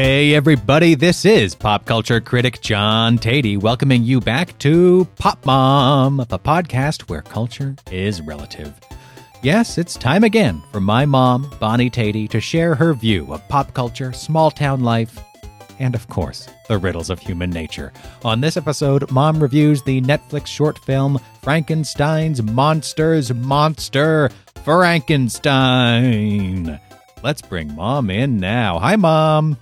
Hey, everybody, this is pop culture critic John Teti welcoming you back to Pop Mom, the podcast where culture is relative. Yes, it's time again for my mom, Bonnie Teti, to share her view of pop culture, small town life, and of course, the riddles of human nature. On this episode, Mom reviews the Netflix short film Frankenstein's Monsters Monster Frankenstein. Let's bring Mom in now. Hi, Mom.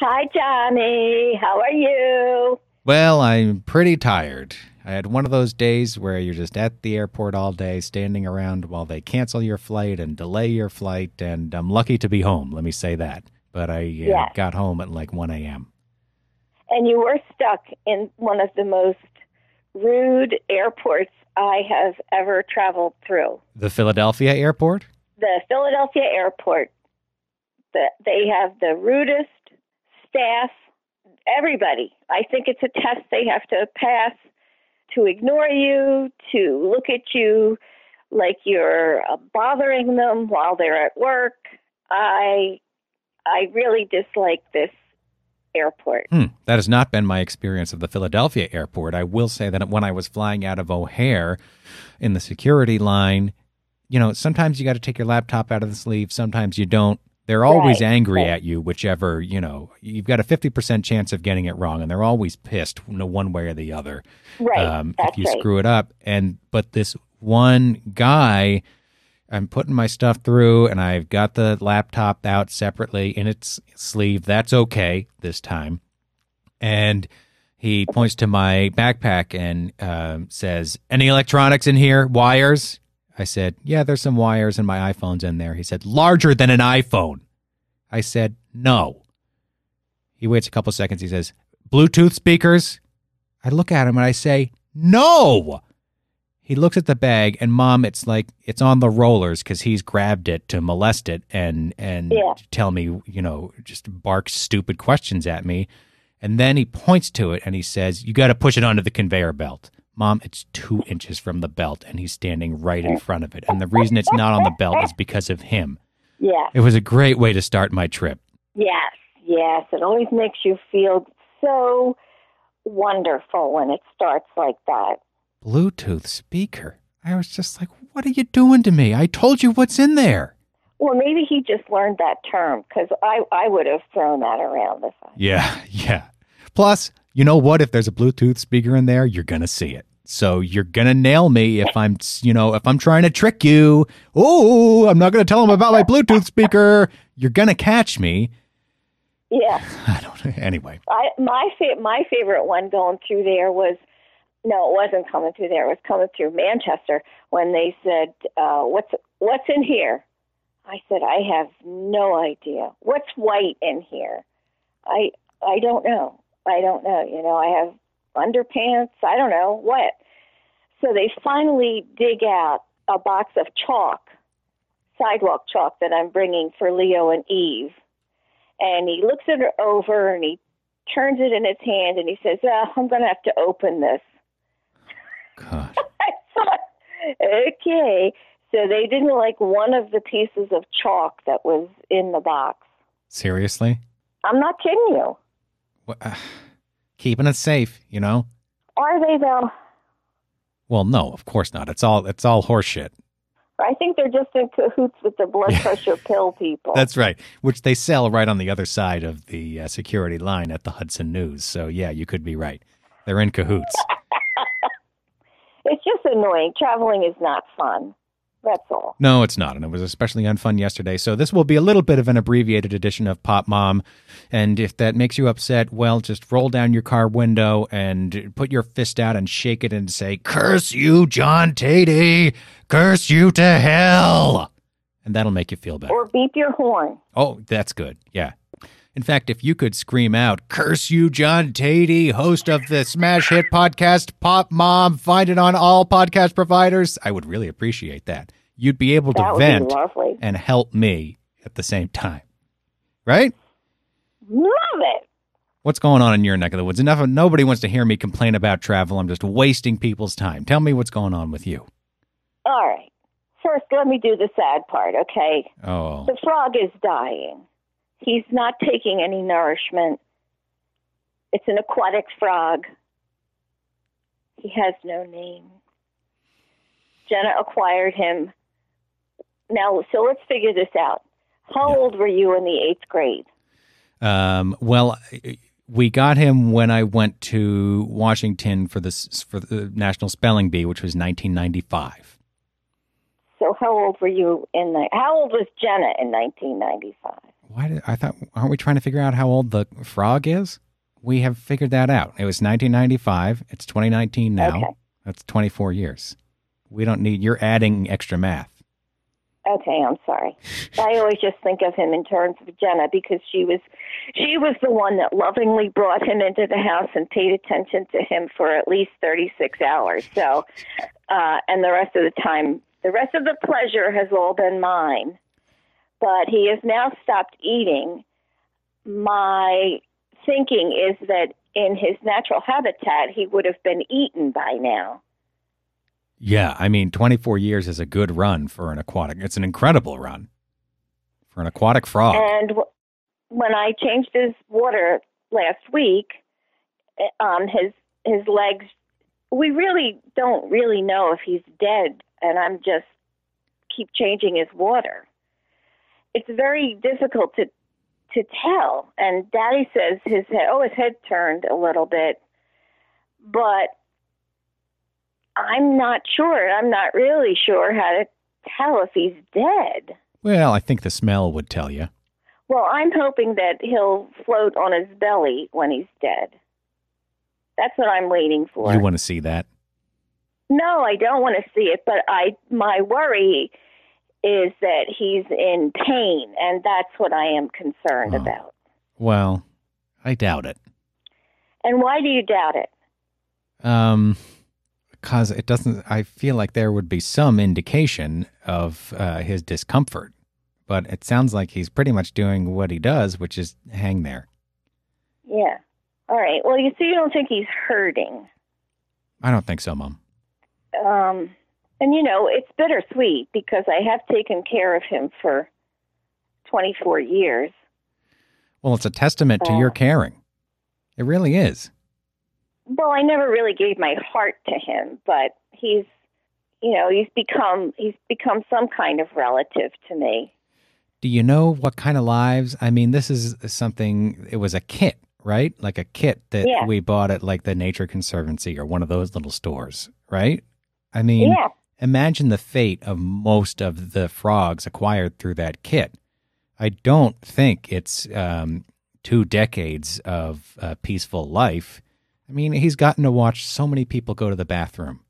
Hi, Johnny. How are you? Well, I'm pretty tired. I had one of those days where you're just at the airport all day, standing around while they cancel your flight and delay your flight, and I'm lucky to be home, let me say that. But I uh, Yes. got home at like 1 a.m. And you were stuck in one of the most rude airports I have ever traveled through. The Philadelphia airport? The Philadelphia airport. The, they have the rudest staff, everybody. I think it's a test they have to pass to ignore you, to look at you like you're uh, bothering them while they're at work. I I really dislike this airport. Hmm, that has not been my experience of the Philadelphia airport. I will say that when I was flying out of O'Hare in the security line, you know, sometimes you got to take your laptop out of the sleeve, sometimes you don't. They're always Right, angry right. at you, whichever, you know, you've got a 50% chance of getting it wrong, and they're always pissed, no one way or the other, Right. um, if you right. screw it up. And, but this one guy, I'm putting my stuff through, and I've got the laptop out separately in its sleeve. That's okay this time and he points to my backpack and um, says, "Any electronics in here? Wires?" I said, "Yeah, there's some wires and my iPhone's in there." He said, "Larger than an iPhone." I said, "No." He waits a couple seconds. He says, "Bluetooth speakers?" I look at him and I say, "No." He looks at the bag and mom, it's like it's on the rollers because he's grabbed it to molest it and and Yeah. tell me, you know, just bark stupid questions at me. And then he points to it and he says, You got to push it onto the conveyor belt. Mom, it's two inches from the belt and he's standing right in front of it. And the reason it's not on the belt is because of him. Yeah. It was a great way to start my trip. yes, yes. It always makes you feel so wonderful when it starts like that. Bluetooth speaker. I was just like, What are you doing to me? I told you what's in there. Well, maybe he just learned that term because I, I would have thrown that around if I. Yeah, yeah. Plus, you know what? If there's a Bluetooth speaker in there, you're going to see it. So you're going to nail me if I'm, you know, if I'm trying to trick you. Oh, I'm not going to tell him about my Bluetooth speaker. You're going to catch me. Yeah, I don't Anyway. I my fa- my favorite one going through there was no, it wasn't coming through there. It was coming through Manchester when they said, uh, "What's what's in here?" I said, "I have no idea. What's white in here?" I I don't know. I don't know. You know, I have underpants. I don't know what. So they finally dig out a box of chalk, sidewalk chalk that I'm bringing for Leo and Eve. And he looks at it over and he turns it in his hand and he says, oh, I'm going to have to open this. God. I thought, okay. So they didn't like one of the pieces of chalk that was in the box. Seriously? I'm not kidding you. Wha- uh, Keeping it safe, you know? Are they though? Well, no, of course not. It's all it's all horseshit. I think they're just in cahoots with the blood pressure pill people. That's right, which they sell right on the other side of the uh, security line at the Hudson News. So, yeah, you could be right. They're in cahoots. it's just annoying. Traveling is not fun. That's all. No, it's not. And it was especially unfun yesterday. So this will be a little bit of an abbreviated edition of Pop Mom. And if that makes you upset, well, just roll down your car window and put your fist out and shake it and say, Curse you, John Teti! Curse you to hell! And that'll make you feel better. Or beep your horn. Oh, that's good. Yeah. In fact, if you could scream out, Curse you, John Teti, host of the smash hit podcast Pop Mom, find it on all podcast providers, I would really appreciate that. You'd be able to That would vent and help me at the same time. Right? Love it. What's going on in your neck of the woods? Enough of nobody wants to hear me complain about travel. I'm just wasting people's time. Tell me what's going on with you. All right. First, let me do the sad part, okay? Oh. The frog is dying. He's not taking any nourishment. It's an aquatic frog. He has no name. Jenna acquired him. Now, so let's figure this out. How Yeah. old were you in the eighth grade? Um, well, we got him when I went to Washington for the for the National Spelling Bee, which was 1995. So how old were you in the? How old was Jenna in 1995? Why did I thought? Aren't we trying to figure out how old the frog is? We have figured that out. It was 1995. It's 2019 now. Okay. That's 24 years. We don't need. You're adding extra math. Okay, I'm sorry. I always just think of him in terms of Jenna because she was she was the one that lovingly brought him into the house and paid attention to him for at least 36 hours. So, uh and the rest of the time, the rest of the pleasure has all been mine. But he has now stopped eating. My thinking is that in his natural habitat, he would have been eaten by now. Yeah, I mean, 24 years is a good run for an aquatic. It's an incredible run for an aquatic frog. And w- when I changed his water last week, eh, um, his his legs, we really don't really know if he's dead, and I'm just keep changing his water. It's very difficult to to tell. And Daddy says his head, oh, his head turned a little bit, but I'm not sure. I'm not really sure how to tell if he's dead. well, I think the smell would tell you. Well, I'm hoping that he'll float on his belly when he's dead. That's what I'm waiting for. You want to see that? no, I don't want to see it, but I my worry is that he's in pain, and that's what I am concerned Oh. about. Well, I doubt it. And why do you doubt it? Um, because it doesn't. I feel like there would be some indication of uh, his discomfort, but it sounds like he's pretty much doing what he does, which is hang there. Yeah. All right. Well, you see, you don't think he's hurting. I don't think so, Mom. Um, and you know, it's bittersweet because I have taken care of him for 24 years. Well, it's a testament to Uh. your caring. It really is. well, I never really gave my heart to him, but he's, you know, he's become he's become some kind of relative to me. Do you know what kind of lives? I mean, this is something, it was a kit, right? Like a kit that Yeah. we bought at like the Nature Conservancy or one of those little stores, right? I mean, yeah, imagine the fate of most of the frogs acquired through that kit. I don't think it's um, two decades of uh, peaceful life. I mean, he's gotten to watch so many people go to the bathroom.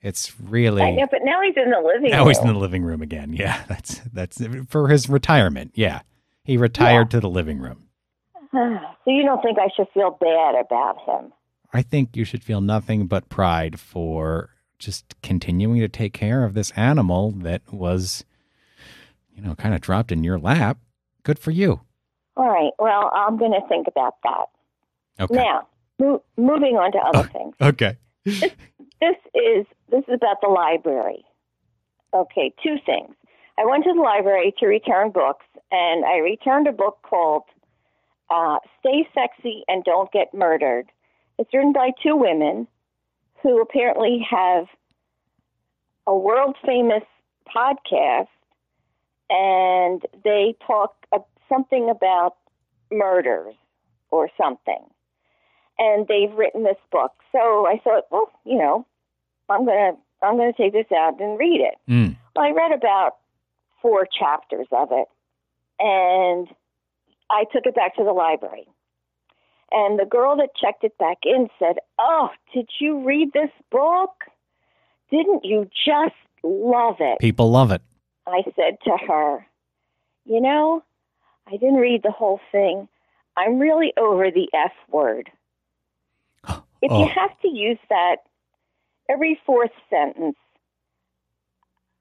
It's really I know, but now he's in the living now room. he's in the living room again. Yeah, that's that's for his retirement. Yeah, he retired to the living room. so you don't think I should feel bad about him? I think you should feel nothing but pride for just continuing to take care of this animal that was, you know, kind of dropped in your lap. Good for you. All right. Well, I'm going to think about that. Okay. Now, mo- moving on to other things. Okay. This is this is about the library. Okay, two things. I went to the library to return books, and I returned a book called uh, "Stay Sexy and Don't Get Murdered." It's written by two women who apparently have a world famous podcast, and they talk uh, something about murders or something and they've written this book. So I thought, well, you know, I'm gonna I'm gonna take this out and read it. Mm. Well, I read about four chapters of it, and I took it back to the library. And the girl that checked it back in said, "Oh, did you read this book? Didn't you just love it?" People love it. I said to her, You know, I didn't read the whole thing. I'm really over the F word. If Oh. you have to use that every fourth sentence,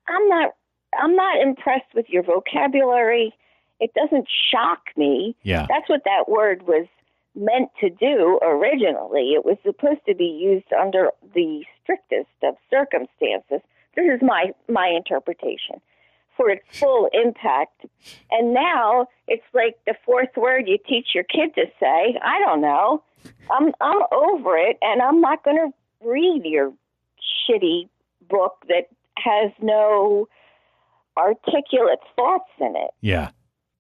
I'm not I'm not impressed with your vocabulary. It doesn't shock me. Yeah. That's what that word was meant to do originally. It was supposed to be used under the strictest of circumstances. This is my my interpretation. for its full impact. And now it's like the fourth word you teach your kid to say. I don't know. I'm I'm over it, and I'm not going to read your shitty book that has no articulate thoughts in it. Yeah.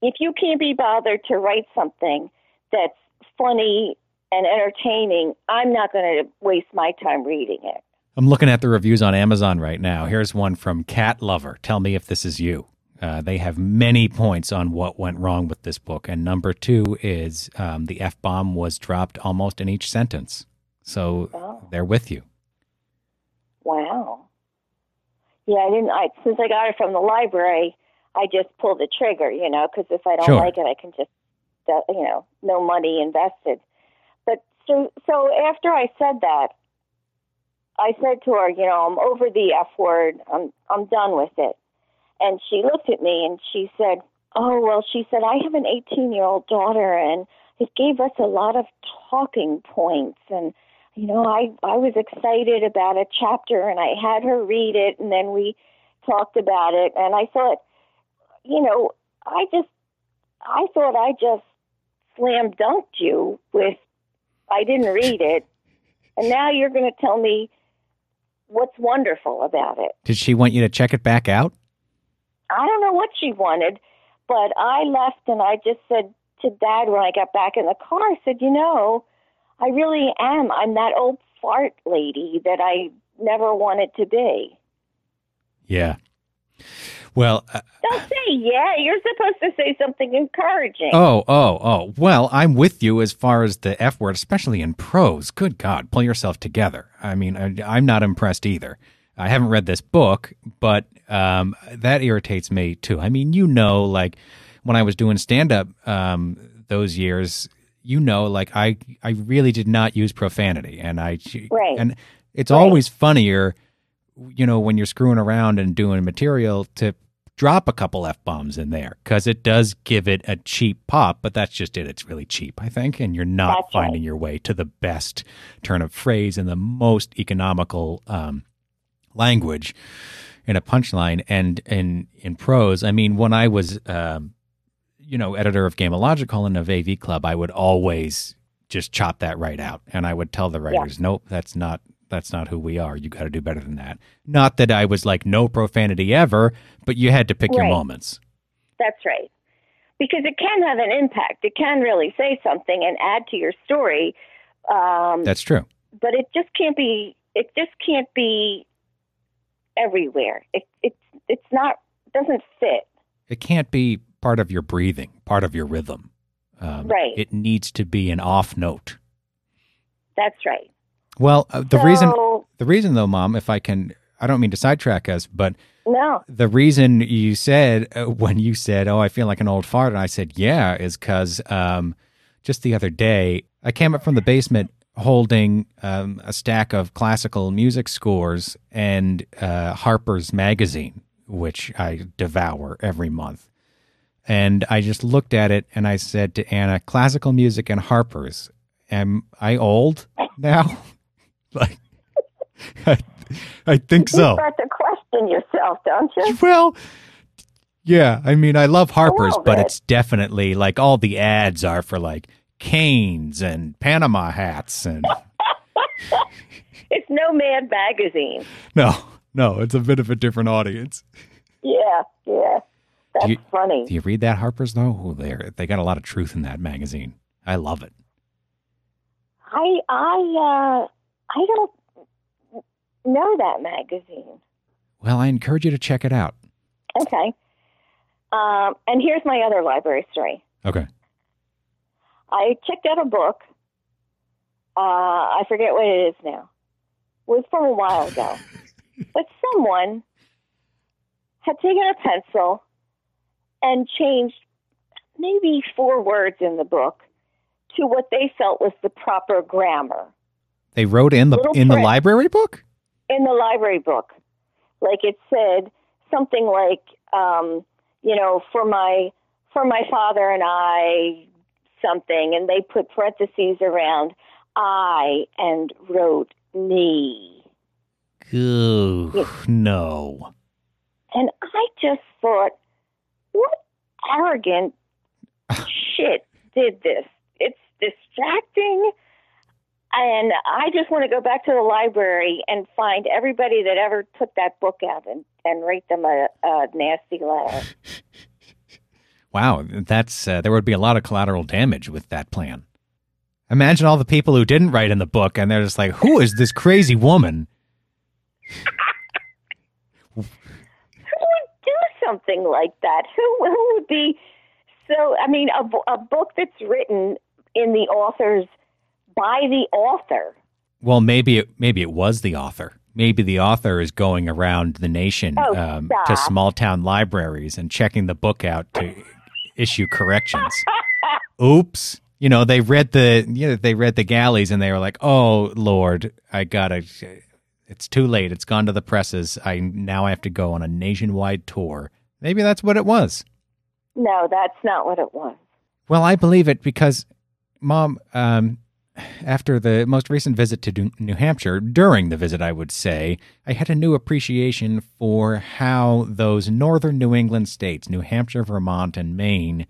If you can't be bothered to write something that's funny and entertaining, I'm not going to waste my time reading it. I'm looking at the reviews on Amazon right now. Here's one from Cat Lover. Tell me if this is you. Uh, they have many points on what went wrong with this book. And number two is um, the F bomb was dropped almost in each sentence. So Oh. they're with you. Wow. Yeah, I didn't. I since I got it from the library, I just pulled the trigger, you know, because if I don't Sure. like it, I can just, you know, no money invested. But so, so after I said that, I said to her, you know, I'm over the F word. I'm, I'm done with it. And she looked at me and she said, Oh well, she said I have an 18 year old daughter, and it gave us a lot of talking points and you know, I I was excited about a chapter and I had her read it and then we talked about it and I thought, you know, I just I thought I just slam dunked you with I didn't read it and now you're going to tell me what's wonderful about it. Did she want you to check it back out? I don't know what she wanted, but I left and I just said to dad when I got back in the car, I said, you know, I really am. I'm that old fart lady that I never wanted to be. Yeah. Well, uh, Don't say yeah. You're supposed to say something encouraging. oh, oh, oh. Well, I'm with you as far as the F word, especially in prose. Good God, pull yourself together. I mean, I, I'm not impressed either. I haven't read this book, but um, that irritates me too. I mean, you know, like when I was doing stand up um, those years, you know, like I, I really did not use profanity, and I, Right. and it's Right. always funnier, you know, when you're screwing around and doing material to drop a couple f bombs in there because it does give it a cheap pop. But that's just it; it's really cheap, I think, and you're not That's right. finding your way to the best turn of phrase and the most economical um, language in a punchline and in in prose. I mean, when I was um, you know editor of Gameological and of AV Club, I would always just chop that right out, and I would tell the writers, "Nope, that's not." That's not who we are. You got to do better than that. Not that I was like no profanity ever, but you had to pick your moments. That's right. Because it can have an impact. It can really say something and add to your story. Um, That's true. but it just can't be. It just can't be everywhere. It it's it's not doesn't fit. It can't be part of your breathing, part of your rhythm. Um, Right. It needs to be an off note. That's right. Well, uh, the reason the reason, though, Mom, if I can, I don't mean to sidetrack us, but no, the reason you said uh, when you said, "Oh, I feel like an old fart," and I said, "Yeah," is because um, just the other day I came up from the basement holding um, a stack of classical music scores and uh, Harper's magazine, which I devour every month. And I just looked at it and I said to Anna, "Classical music and Harper's. Am I old now?" like, I, I think you so. You start to question yourself, don't you? Well, yeah. I mean, I love Harper's, but it's definitely like all the ads are for like canes and Panama hats and It's no Mad magazine. no, no, it's a bit of a different audience. Yeah, yeah. That's you- funny. Do you read that Harper's though? Oh, they they got a lot of truth in that magazine. I love it. I I uh I don't know that magazine. Well, I encourage you to check it out. Okay. Um, and here's my other library story. Okay. I checked out a book. Uh, I forget what it is now. It was from a while ago. but someone had taken a pencil and changed maybe four words in the book to what they felt was the proper grammar They wrote in the in the library book. in the library book. Like it said something like, um, you know, for my for my father and I something, and they put parentheses around I and wrote me. Ooh, no. And I just thought, what arrogant shit did this? It's distracting. And I just want to go back to the library and find everybody that ever took that book out and, and write them a, a nasty letter. Wow, that's uh, there would be a lot of collateral damage with that plan. Imagine all the people who didn't write in the book, and they're just like, "Who is this crazy woman?" Who would do something like that? Who, who would be so? I mean, a, a book that's written in the author's by the author. Well, maybe it, maybe it was the author. Maybe the author is going around the nation Oh, um, to small town libraries and checking the book out to issue corrections. Oops. You know, they read the you know, they read the galleys and they were like, "Oh Lord, I gotta. It's too late. It's gone to the presses. I now I have to go on a nationwide tour." Maybe that's what it was. No, that's not what it was. Well, I believe it because, Mom, um, after the most recent visit to New- Hampshire, during the visit, I would say, I had a new appreciation for how those northern New England states, New Hampshire, Vermont, and Maine,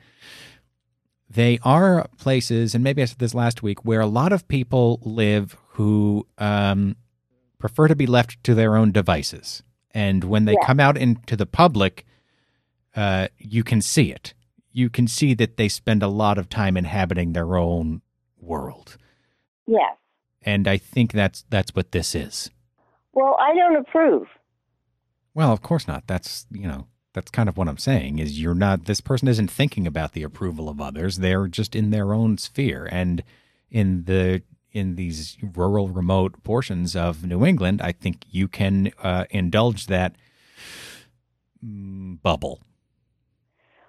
they are places, and maybe I said this last week, where a lot of people live who um, prefer to be left to their own devices. And when they Yeah. come out into the public, uh, you can see it. You can see that they spend a lot of time inhabiting their own world. Yes. And I think that's that's what this is. Well, I don't approve. Well, of course not. That's, you know, that's kind of what I'm saying is you're not this person isn't thinking about the approval of others. They're just in their own sphere and in the in these rural remote portions of New England, I think you can uh, indulge that mm, bubble.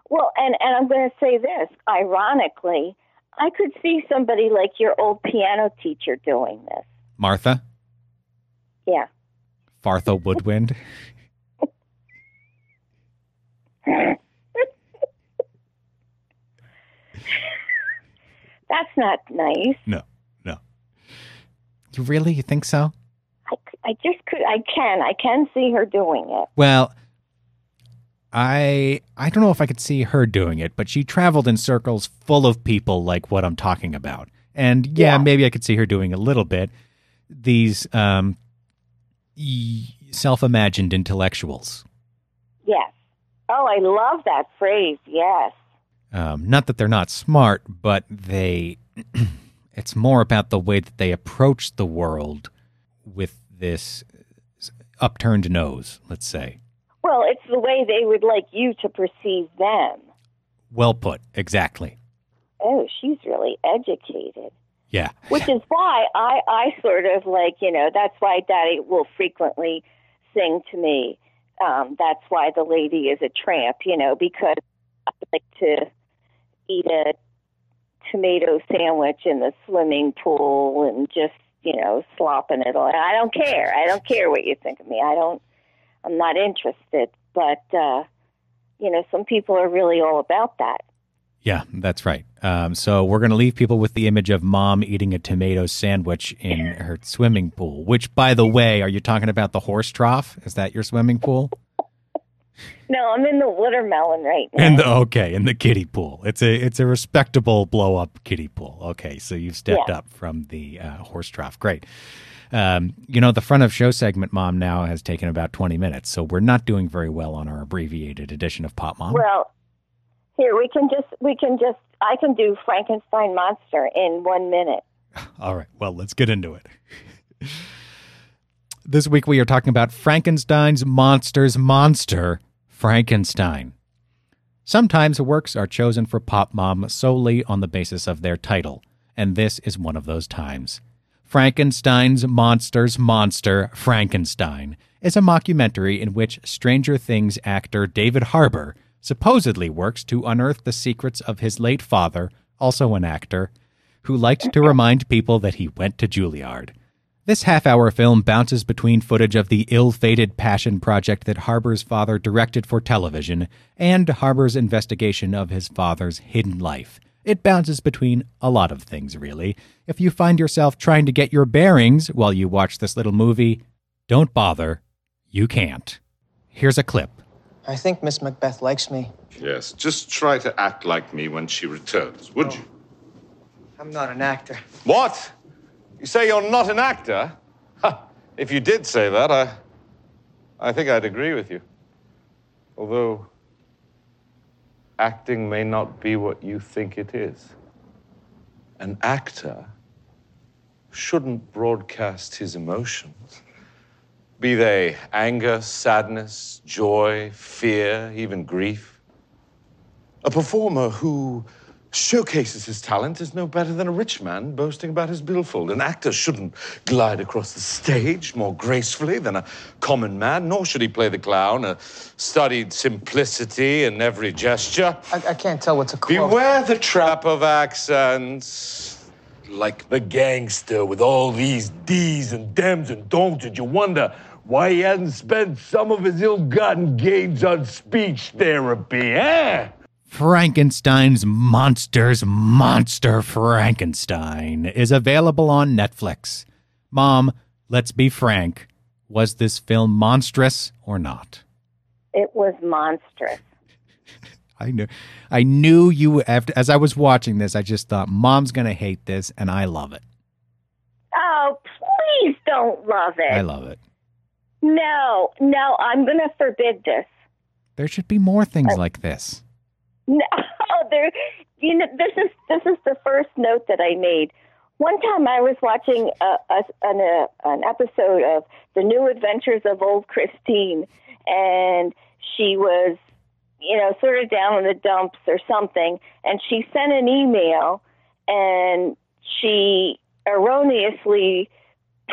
Well, and, and I'm going to say this ironically, I could see somebody like your old piano teacher doing this. Martha, Yeah. Fartha Woodwind. That's not nice. No, no. You really you think so? I, I just could, I can, I can see her doing it. Well, I I don't know if I could see her doing it, but she traveled in circles full of people like what I'm talking about. And yeah, Yeah. maybe I could see her doing a little bit. These um e- self-imagined intellectuals. Yes. Oh, I love that phrase. Yes. Um, not that they're not smart, but they it's more about the way that they approach the world with this upturned nose, let's say. Well, it's the way they would like you to perceive them. Well put, exactly. Oh, she's really educated. Yeah. Which is why I, I sort of like, you know, that's why Daddy will frequently sing to me. Um, that's why the lady is a tramp, you know, because I like to eat a tomato sandwich in the swimming pool and just, you know, slopping it all. I don't care. I don't care what you think of me. I don't, I'm not interested. But, uh, you know, some people are really all about that. Yeah, that's right. Um, so we're going to leave people with the image of mom eating a tomato sandwich in her swimming pool. Which, by the way, are you talking about the horse trough? Is that your swimming pool? No, I'm in the watermelon right now. And the, okay, in the kiddie pool. It's a it's a respectable blow up kiddie pool. Okay, so you've stepped Yeah. up from the uh, horse trough. Great. Um, you know, the front of show segment, mom, now has taken about twenty minutes, so we're not doing very well on our abbreviated edition of Pop Mom. Well, here we can just we can just I can do Frankenstein monster in one minute. All right. Well, let's get into it. this week we are talking about Frankenstein's monster's monster, Frankenstein. Sometimes works are chosen for Pop Mom solely on the basis of their title, and this is one of those times. Frankenstein's Monster's Monster, Frankenstein, is a mockumentary in which Stranger Things actor David Harbour supposedly works to unearth the secrets of his late father, also an actor, who liked to remind people that he went to Juilliard. This half hour film bounces between footage of the ill fated passion project that Harbour's father directed for television and Harbour's investigation of his father's hidden life. It bounces between a lot of things, really. If you find yourself trying to get your bearings while you watch this little movie, don't bother. You can't. Here's a clip I think Miss Macbeth likes me. Yes, just try to act like me when she returns, would you? Oh, I'm not an actor. What? You say you're not an actor? Ha, if you did say that, I. I think I'd agree with you. Although. Acting may not be what you think it is. An actor shouldn't broadcast his emotions, be they anger, sadness, joy, fear, even grief. A performer who showcases his talent is no better than a rich man boasting about his billfold. An actor shouldn't glide across the stage more gracefully than a common man, nor should he play the clown, a studied simplicity in every gesture. I, I can't tell what's a quote. Beware the trap of accents. Like the gangster with all these D's and dems and don'ts, and you wonder why he hasn't spent some of his ill gotten gains on speech therapy, eh? Frankenstein's Monsters Monster Frankenstein is available on Netflix. Mom, let's be frank. Was this film monstrous or not? It was monstrous. I knew I knew you after as I was watching this, I just thought mom's going to hate this and I love it. Oh, please don't love it. I love it. No, no, I'm going to forbid this. There should be more things uh, like this. No, oh, there. You know, this is this is the first note that I made. One time, I was watching a, a, an, a, an episode of The New Adventures of Old Christine, and she was, you know, sort of down in the dumps or something, and she sent an email, and she erroneously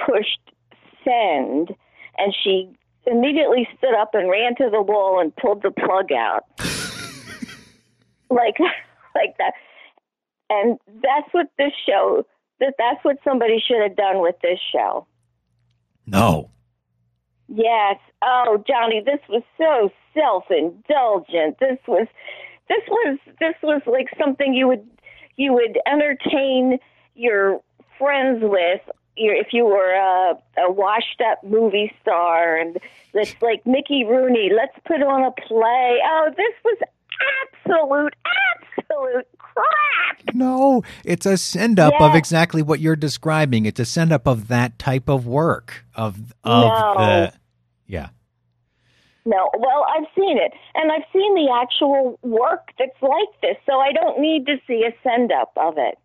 pushed send, and she immediately stood up and ran to the wall and pulled the plug out like like that. And that's what this show that that's what somebody should have done with this show. No. Yes. Oh, Johnny, this was so self-indulgent. This was this was this was like something you would you would entertain your friends with if you were a, a washed up movie star and it's like Mickey Rooney, let's put on a play. Oh, this was absolute, absolute crap. No, it's a send up of exactly what you're describing. It's a send up of that type of work of of No. the yeah. No, well, I've seen it, and I've seen the actual work that's like this, so I don't need to see a send up of it.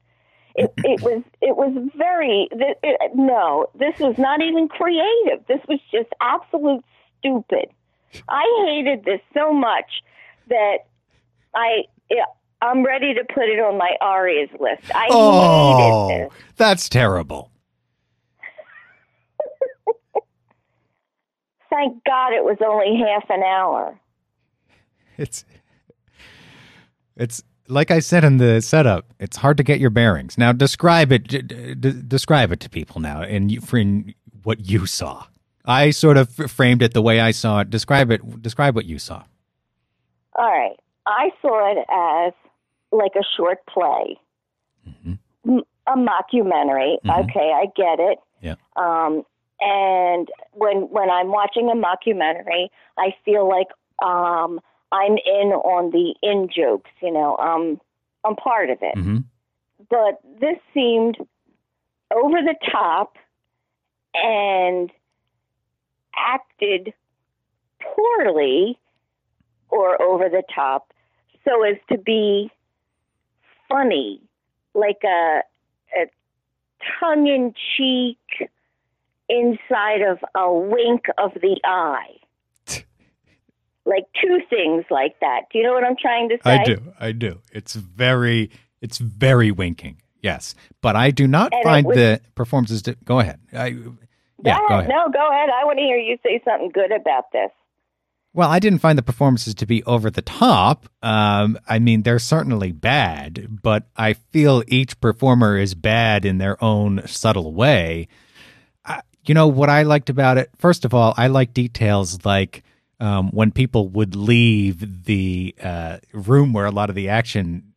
It, it was it was very th- it, no. This was not even creative. This was just absolute stupid. I hated this so much that I yeah, I'm ready to put it on my Arias list. I Oh, that's terrible. Thank God it was only half an hour. It's it's like I said in the setup. It's hard to get your bearings. Now describe it. d- d- d- describe it to people now, and you, for what you saw. I sort of framed it the way I saw it. Describe it. Describe what you saw. All right. I saw it as like a short play, a mockumentary. Mhm. Okay, I get it. Yeah. Um, and when when I'm watching a mockumentary, I feel like um, I'm in on the in jokes. You know, um, I'm part of it. hmm But this seemed over the top and acted poorly or over the top so as to be funny, like a, a tongue in cheek inside of a wink of the eye. like two things like that. Do you know what I'm trying to say? I do. I do. It's very. It's very winking. Yes, but I do not And find was- the performances. To, go ahead. I, yeah, Go ahead. No, go ahead. I want to hear you say something good about this. Well, I didn't find the performances to be over the top. Um, I mean, they're certainly bad, but I feel each performer is bad in their own subtle way. I, you know what I liked about it? First of all, I like details like um, when people would leave the uh, room where a lot of the action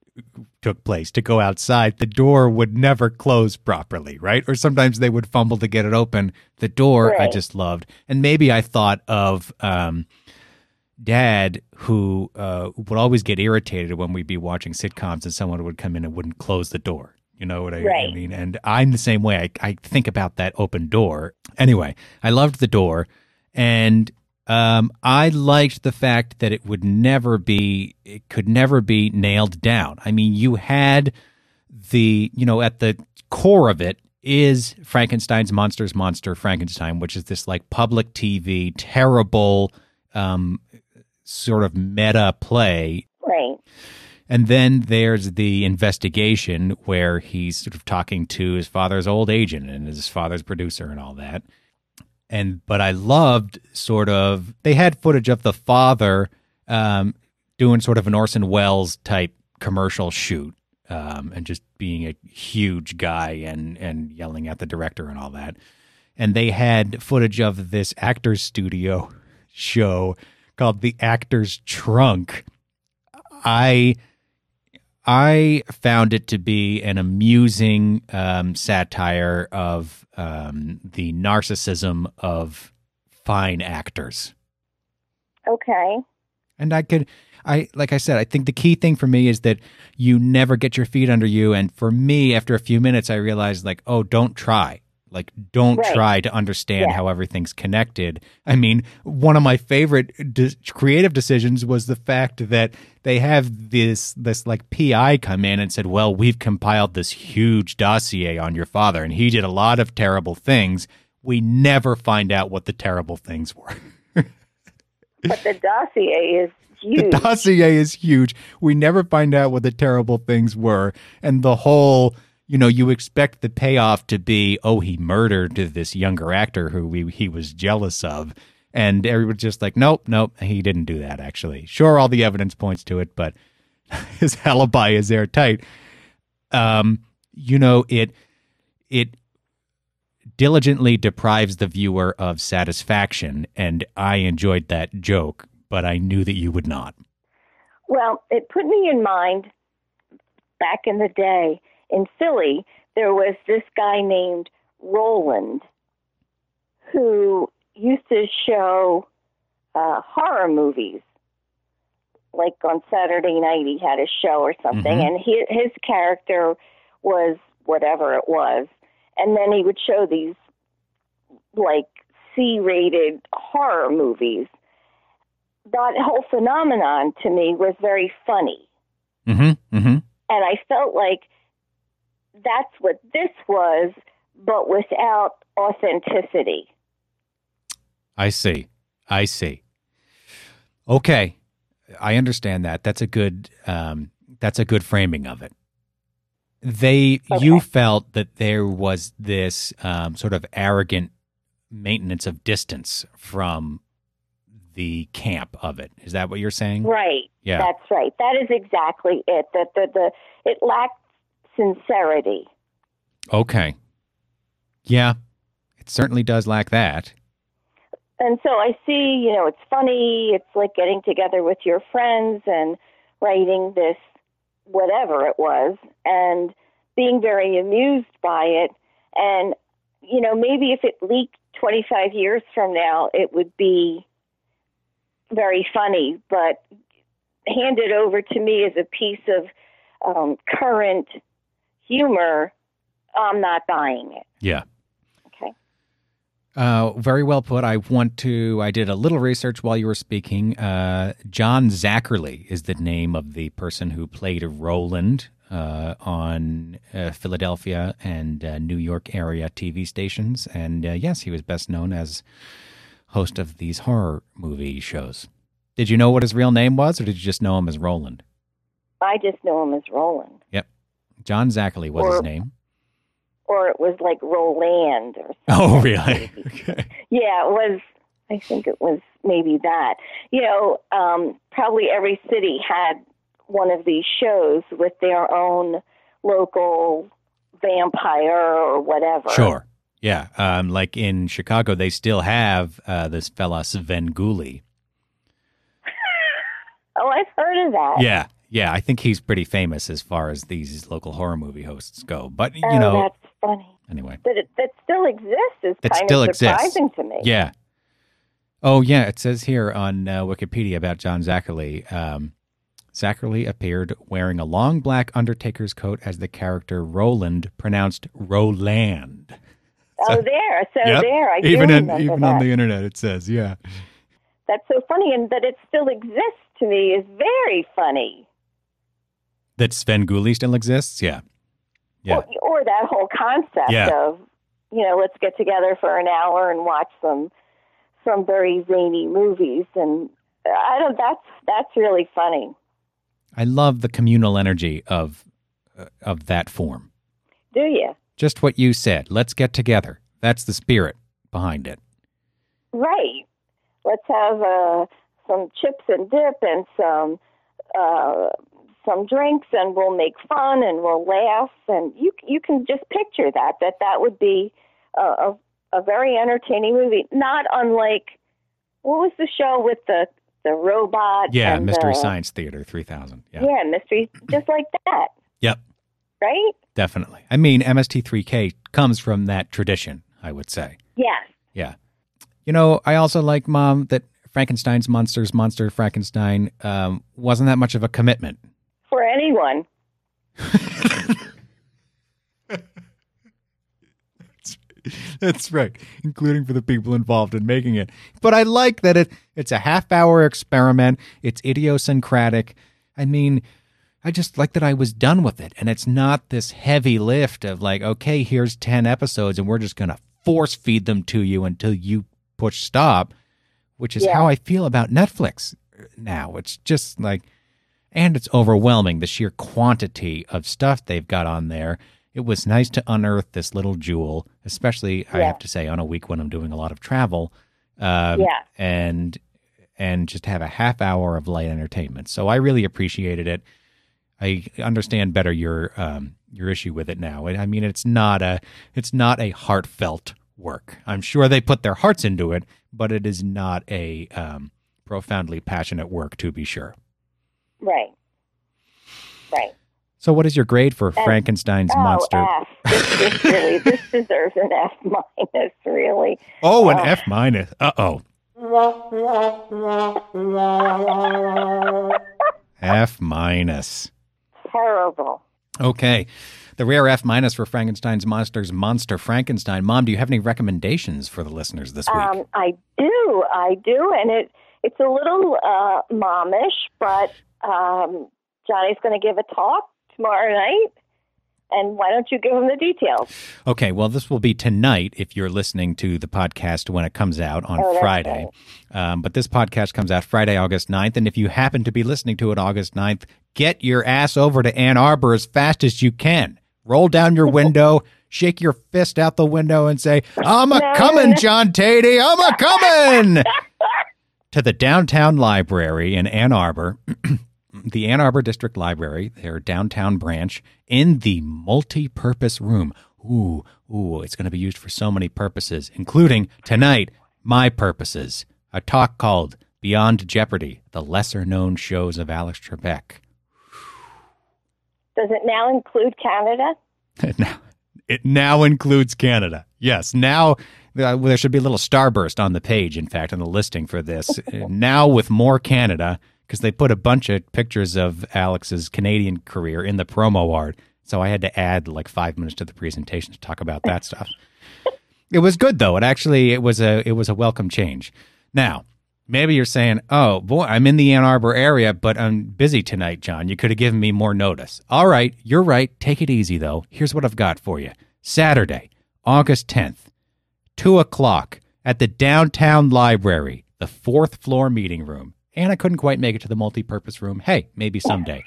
took place to go outside, the door would never close properly, right? Or sometimes they would fumble to get it open. The door I just loved. And maybe I thought of um, dad who uh, would always get irritated when we'd be watching sitcoms and someone would come in and wouldn't close the door. You know what I, I mean? And I'm the same way. I, I think about that open door. Anyway, I loved the door, and um, I liked the fact that it would never be, it could never be nailed down. I mean, you had the, you know, at the core of it is Frankenstein's Monsters Monster Frankenstein, which is this like public TV, terrible, um, sort of meta play Right. and then there's the investigation where he's sort of talking to his father's old agent and his father's producer and all that. And but I loved sort of they had footage of the father um, doing sort of an Orson Welles type commercial shoot um, and just being a huge guy and and yelling at the director and all that. And they had footage of this actors studio show called The Actor's Trunk. I I found it to be an amusing um, satire of um, the narcissism of fine actors. Okay. And I could, I like I said, I think the key thing for me is that you never get your feet under you. And for me, after a few minutes, I realized like, oh, don't try. Like, don't Right. try to understand Yeah. how everything's connected. I mean, one of my favorite de- creative decisions was the fact that they have this this like PI come in and said, "Well, we've compiled this huge dossier on your father, and he did a lot of terrible things." We never find out what the terrible things were. But the dossier is Huge. The dossier is huge. We never find out what the terrible things were. And the whole, you know, you expect the payoff to be, oh, he murdered this younger actor who we, he was jealous of. And everybody's just like, nope, nope, he didn't do that, actually. Sure, all the evidence points to it, but his alibi is airtight. Um, you know, it, it, diligently deprives the viewer of satisfaction and I enjoyed that joke but I knew that you would not. Well, it put me in mind back in the day in Philly, there was this guy named Roland who used to show uh, horror movies. Like on Saturday night, he had a show or something, Mhm. and he, his character was whatever it was. And then he would show these like C rated horror movies that whole phenomenon to me was very funny. Mm-hmm. Mm-hmm. And I felt like that's what this was, but without authenticity. I see. I see. Okay. I understand that. That's a good um that's a good framing of it. They you felt that there was this um sort of arrogant maintenance of distance from the camp of it. Is that what you're saying? Right. Yeah. That's right. That is exactly it. That the, the it lacked sincerity. Okay. Yeah. It certainly does lack that. And so I see, you know, it's funny. It's like getting together with your friends and writing this, whatever it was, and being very amused by it. And, you know, maybe if it leaked 25 years from now, it would be very funny. But handed over to me as a piece of um, current humor, I'm not buying it. Yeah. Okay. Uh, very well put. I want to. I did a little research while you were speaking. Uh, John Zacherle is the name of the person who played Roland uh, on uh, Philadelphia and uh, New York area TV stations. And uh, yes, he was best known as host of these horror movie shows. Did you know what his real name was, or did you just know him as Roland? I just know him as Roland. John Zacherle was his name. or it was like Roland or something. Oh, really? okay. Yeah, it was. I think it was maybe that. You know, um, probably every city had one of these shows with their own local vampire or whatever. Sure. Yeah. Um, like in Chicago, they still have uh, this fella Svengoolie. Oh, I've heard of that. Yeah. Yeah. I think he's pretty famous as far as these local horror movie hosts go. But, you oh, know, that's funny. anyway. But it, that still exists is That kind still of exists. surprising to me. Yeah. Oh yeah, it says here on uh, Wikipedia about John Zacherle. Um, Zacherle appeared wearing a long black Undertaker's coat as the character Roland, pronounced Roland. oh, there. So Yep. there. I even in, even that. on the internet, it says yeah. That's so funny, and that it still exists to me is very funny. That Svengoolie still exists. Yeah, yeah. Or, or that whole concept Yeah. of, you know, let's get together for an hour and watch some some very zany movies, and I don't. That's that's really funny. I love the communal energy of uh, of that form. Do you? Just what you said. Let's get together. That's the spirit behind it. Right. Let's have uh, some chips and dip and some uh, some drinks, and we'll make fun and we'll laugh. And you you can just picture that that that would be a, a, a very entertaining movie, not unlike what was the show with the the robot? Yeah, Mystery the, Science Theater 3000. Yeah. Yeah, mystery, just like that, Yep, right? definitely. I mean, MST3K comes from that tradition, I would say. Yes. Yeah. You know, I also like, Mom, that Frankenstein's Monsters, Monster Frankenstein um, wasn't that much of a commitment. Anyone. That's right, including for the people involved in making it. But I like that it it's a half hour experiment. It's idiosyncratic. I mean, I just like that I was done with it, and it's not this heavy lift of like, okay, here's ten episodes, and we're just gonna force feed them to you until you push stop, which is Yeah. how I feel about Netflix now. It's just like, and it's overwhelming the sheer quantity of stuff they've got on there. It was nice to unearth this little jewel, especially I have to say on a week when I'm doing a lot of travel. Um, Yeah. and and just have a half hour of light entertainment. So I really appreciated it. I understand better your um, your issue with it now. I mean, it's not a it's not a heartfelt work. I'm sure they put their hearts into it, but it is not a um, profoundly passionate work, to be sure. Right. Right. So, what is your grade for Frankenstein's oh, monster? F. This, this really, this deserves an F minus, really. Oh, an Oh. F minus. Uh oh. F minus. Terrible. Okay. The rare F minus for Frankenstein's monsters, Monster Frankenstein. Mom, do you have any recommendations for the listeners this week? Um, I do, I do, and it it's a little uh, momish, but um, Johnny's going to give a talk tomorrow night, and why don't you give him the details? Okay, well, this will be tonight if you're listening to the podcast when it comes out on Oh, Friday. Um, but this podcast comes out Friday, August 9th. And if you happen to be listening to it August 9th, get your ass over to Ann Arbor as fast as you can. Roll down your window, shake your fist out the window, and say, I'm a No, coming, no. John Teti. I'm a coming to the downtown library in Ann Arbor. the Ann Arbor District Library, their downtown branch, in the multi-purpose room. Ooh, ooh, it's going to be used for so many purposes, including tonight, my purposes. A talk called Beyond Jeopardy: The Lesser Known Shows of Alex Trebek. Does it now include Canada? now, it now includes Canada. Yes, now uh, there should be a little starburst on the page. In fact, on the listing for this, now with more Canada because they put a bunch of pictures of Alex's Canadian career in the promo art. So I had to add like five minutes to the presentation to talk about that stuff. It was good though. It actually it was a it was a welcome change. Now, maybe you're saying, "Oh, boy, I'm in the Ann Arbor area, but I'm busy tonight, John. You could have given me more notice." All right, you're right. Take it easy though. Here's what I've got for you. Saturday, August 10th, 2 o'clock at the downtown library, the fourth floor meeting room. And I couldn't quite make it to the multi-purpose room. Hey, maybe someday.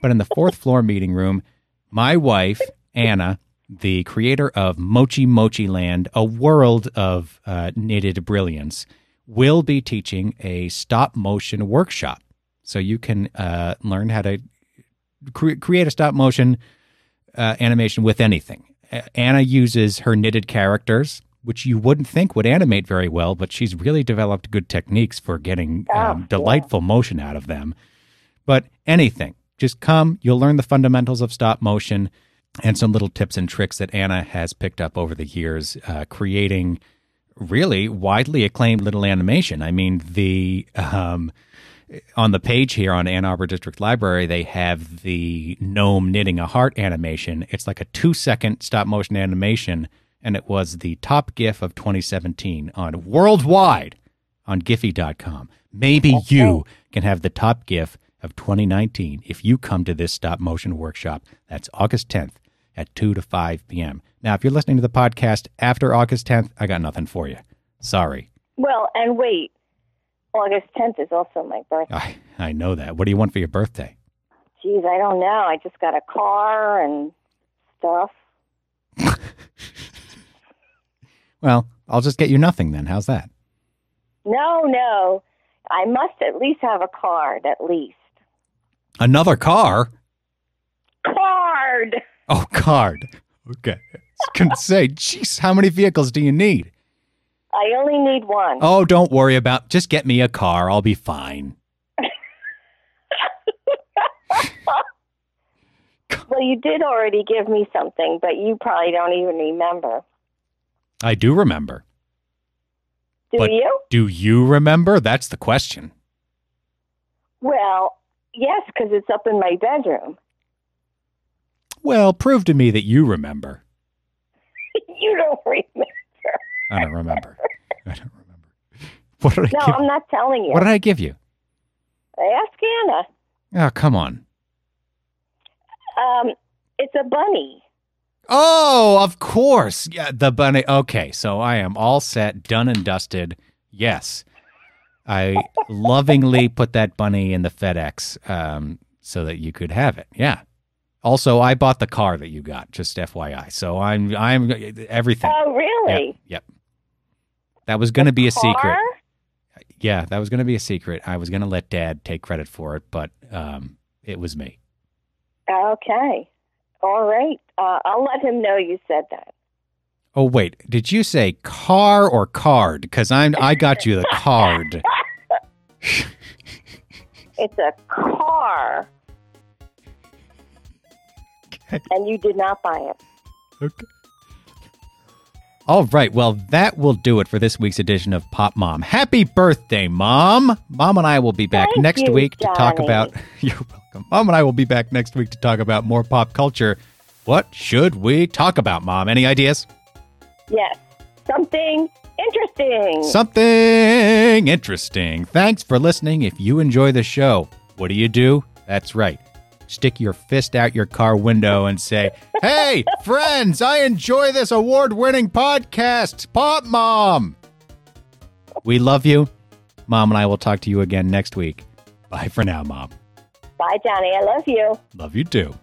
But in the fourth floor meeting room, my wife, Anna, the creator of Mochi Mochi Land, a world of uh, knitted brilliance, will be teaching a stop motion workshop. So you can uh, learn how to cre- create a stop motion uh, animation with anything. Anna uses her knitted characters, which you wouldn't think would animate very well, but she's really developed good techniques for getting um, delightful motion out of them. But anything, just come, you'll learn the fundamentals of stop motion and some little tips and tricks that Anna has picked up over the years, uh, creating really widely acclaimed little animation. I mean, the um, on the page here on Ann Arbor District Library, they have the gnome knitting a heart animation. It's like a two second stop motion animation, and it was the top GIF of 2017 on worldwide on Giphy.com. Maybe you can have the top GIF of 2019 if you come to this stop motion workshop. That's August 10th at 2 to 5 p.m. Now, if you're listening to the podcast after August 10th, I got nothing for you. Sorry. Well, and wait, August 10th is also my birthday. I, I know that. What do you want for your birthday? Geez, I don't know. I just got a car and stuff. Well, I'll just get you nothing then. How's that? No, no. I must at least have a card, at least. Another car? Card! Oh, card. Okay. I was going to say, jeez, how many vehicles do you need? I only need one. Oh, don't worry about Just get me a car. I'll be fine. Well, you did already give me something, but you probably don't even remember. I do remember. Do But- you? Do you remember? That's the question. Well, yes, because it's up in my bedroom. Well, prove to me that you remember. you don't remember. I don't remember. I don't remember. What did I No? I'm not telling you. What did I give you? Ask Anna. Oh, come on. Um, it's a bunny. Oh, of course. Yeah, the bunny. Okay, so I am all set, done and dusted. Yes. I lovingly put that bunny in the FedEx um, so that you could have it. Yeah. Also, I bought the car that you got, just FYI. So I'm I'm everything. Oh, really? Yep. Yep. That was going to be a secret. Yeah, that was going to be a secret. I was going to let dad take credit for it, but um, it was me. Okay. All right. Uh, I'll let him know you said that. Oh wait, did you say car or card? Because I'm I got you the card. It's a car. And you did not buy it. Okay. All right, well that will do it for this week's edition of Pop Mom. Happy birthday, Mom! Mom and I will be back Thank next you, week to talk about. You're welcome. Mom and I will be back next week to talk about more pop culture. What should we talk about, Mom? Any ideas? Yes. Something interesting. Something interesting. Thanks for listening. If you enjoy the show, what do you do? That's right. Stick your fist out your car window and say, Hey, friends, I enjoy this award winning podcast, Pop Mom. We love you. Mom and I will talk to you again next week. Bye for now, Mom. Bye, Johnny. I love you. Love you too.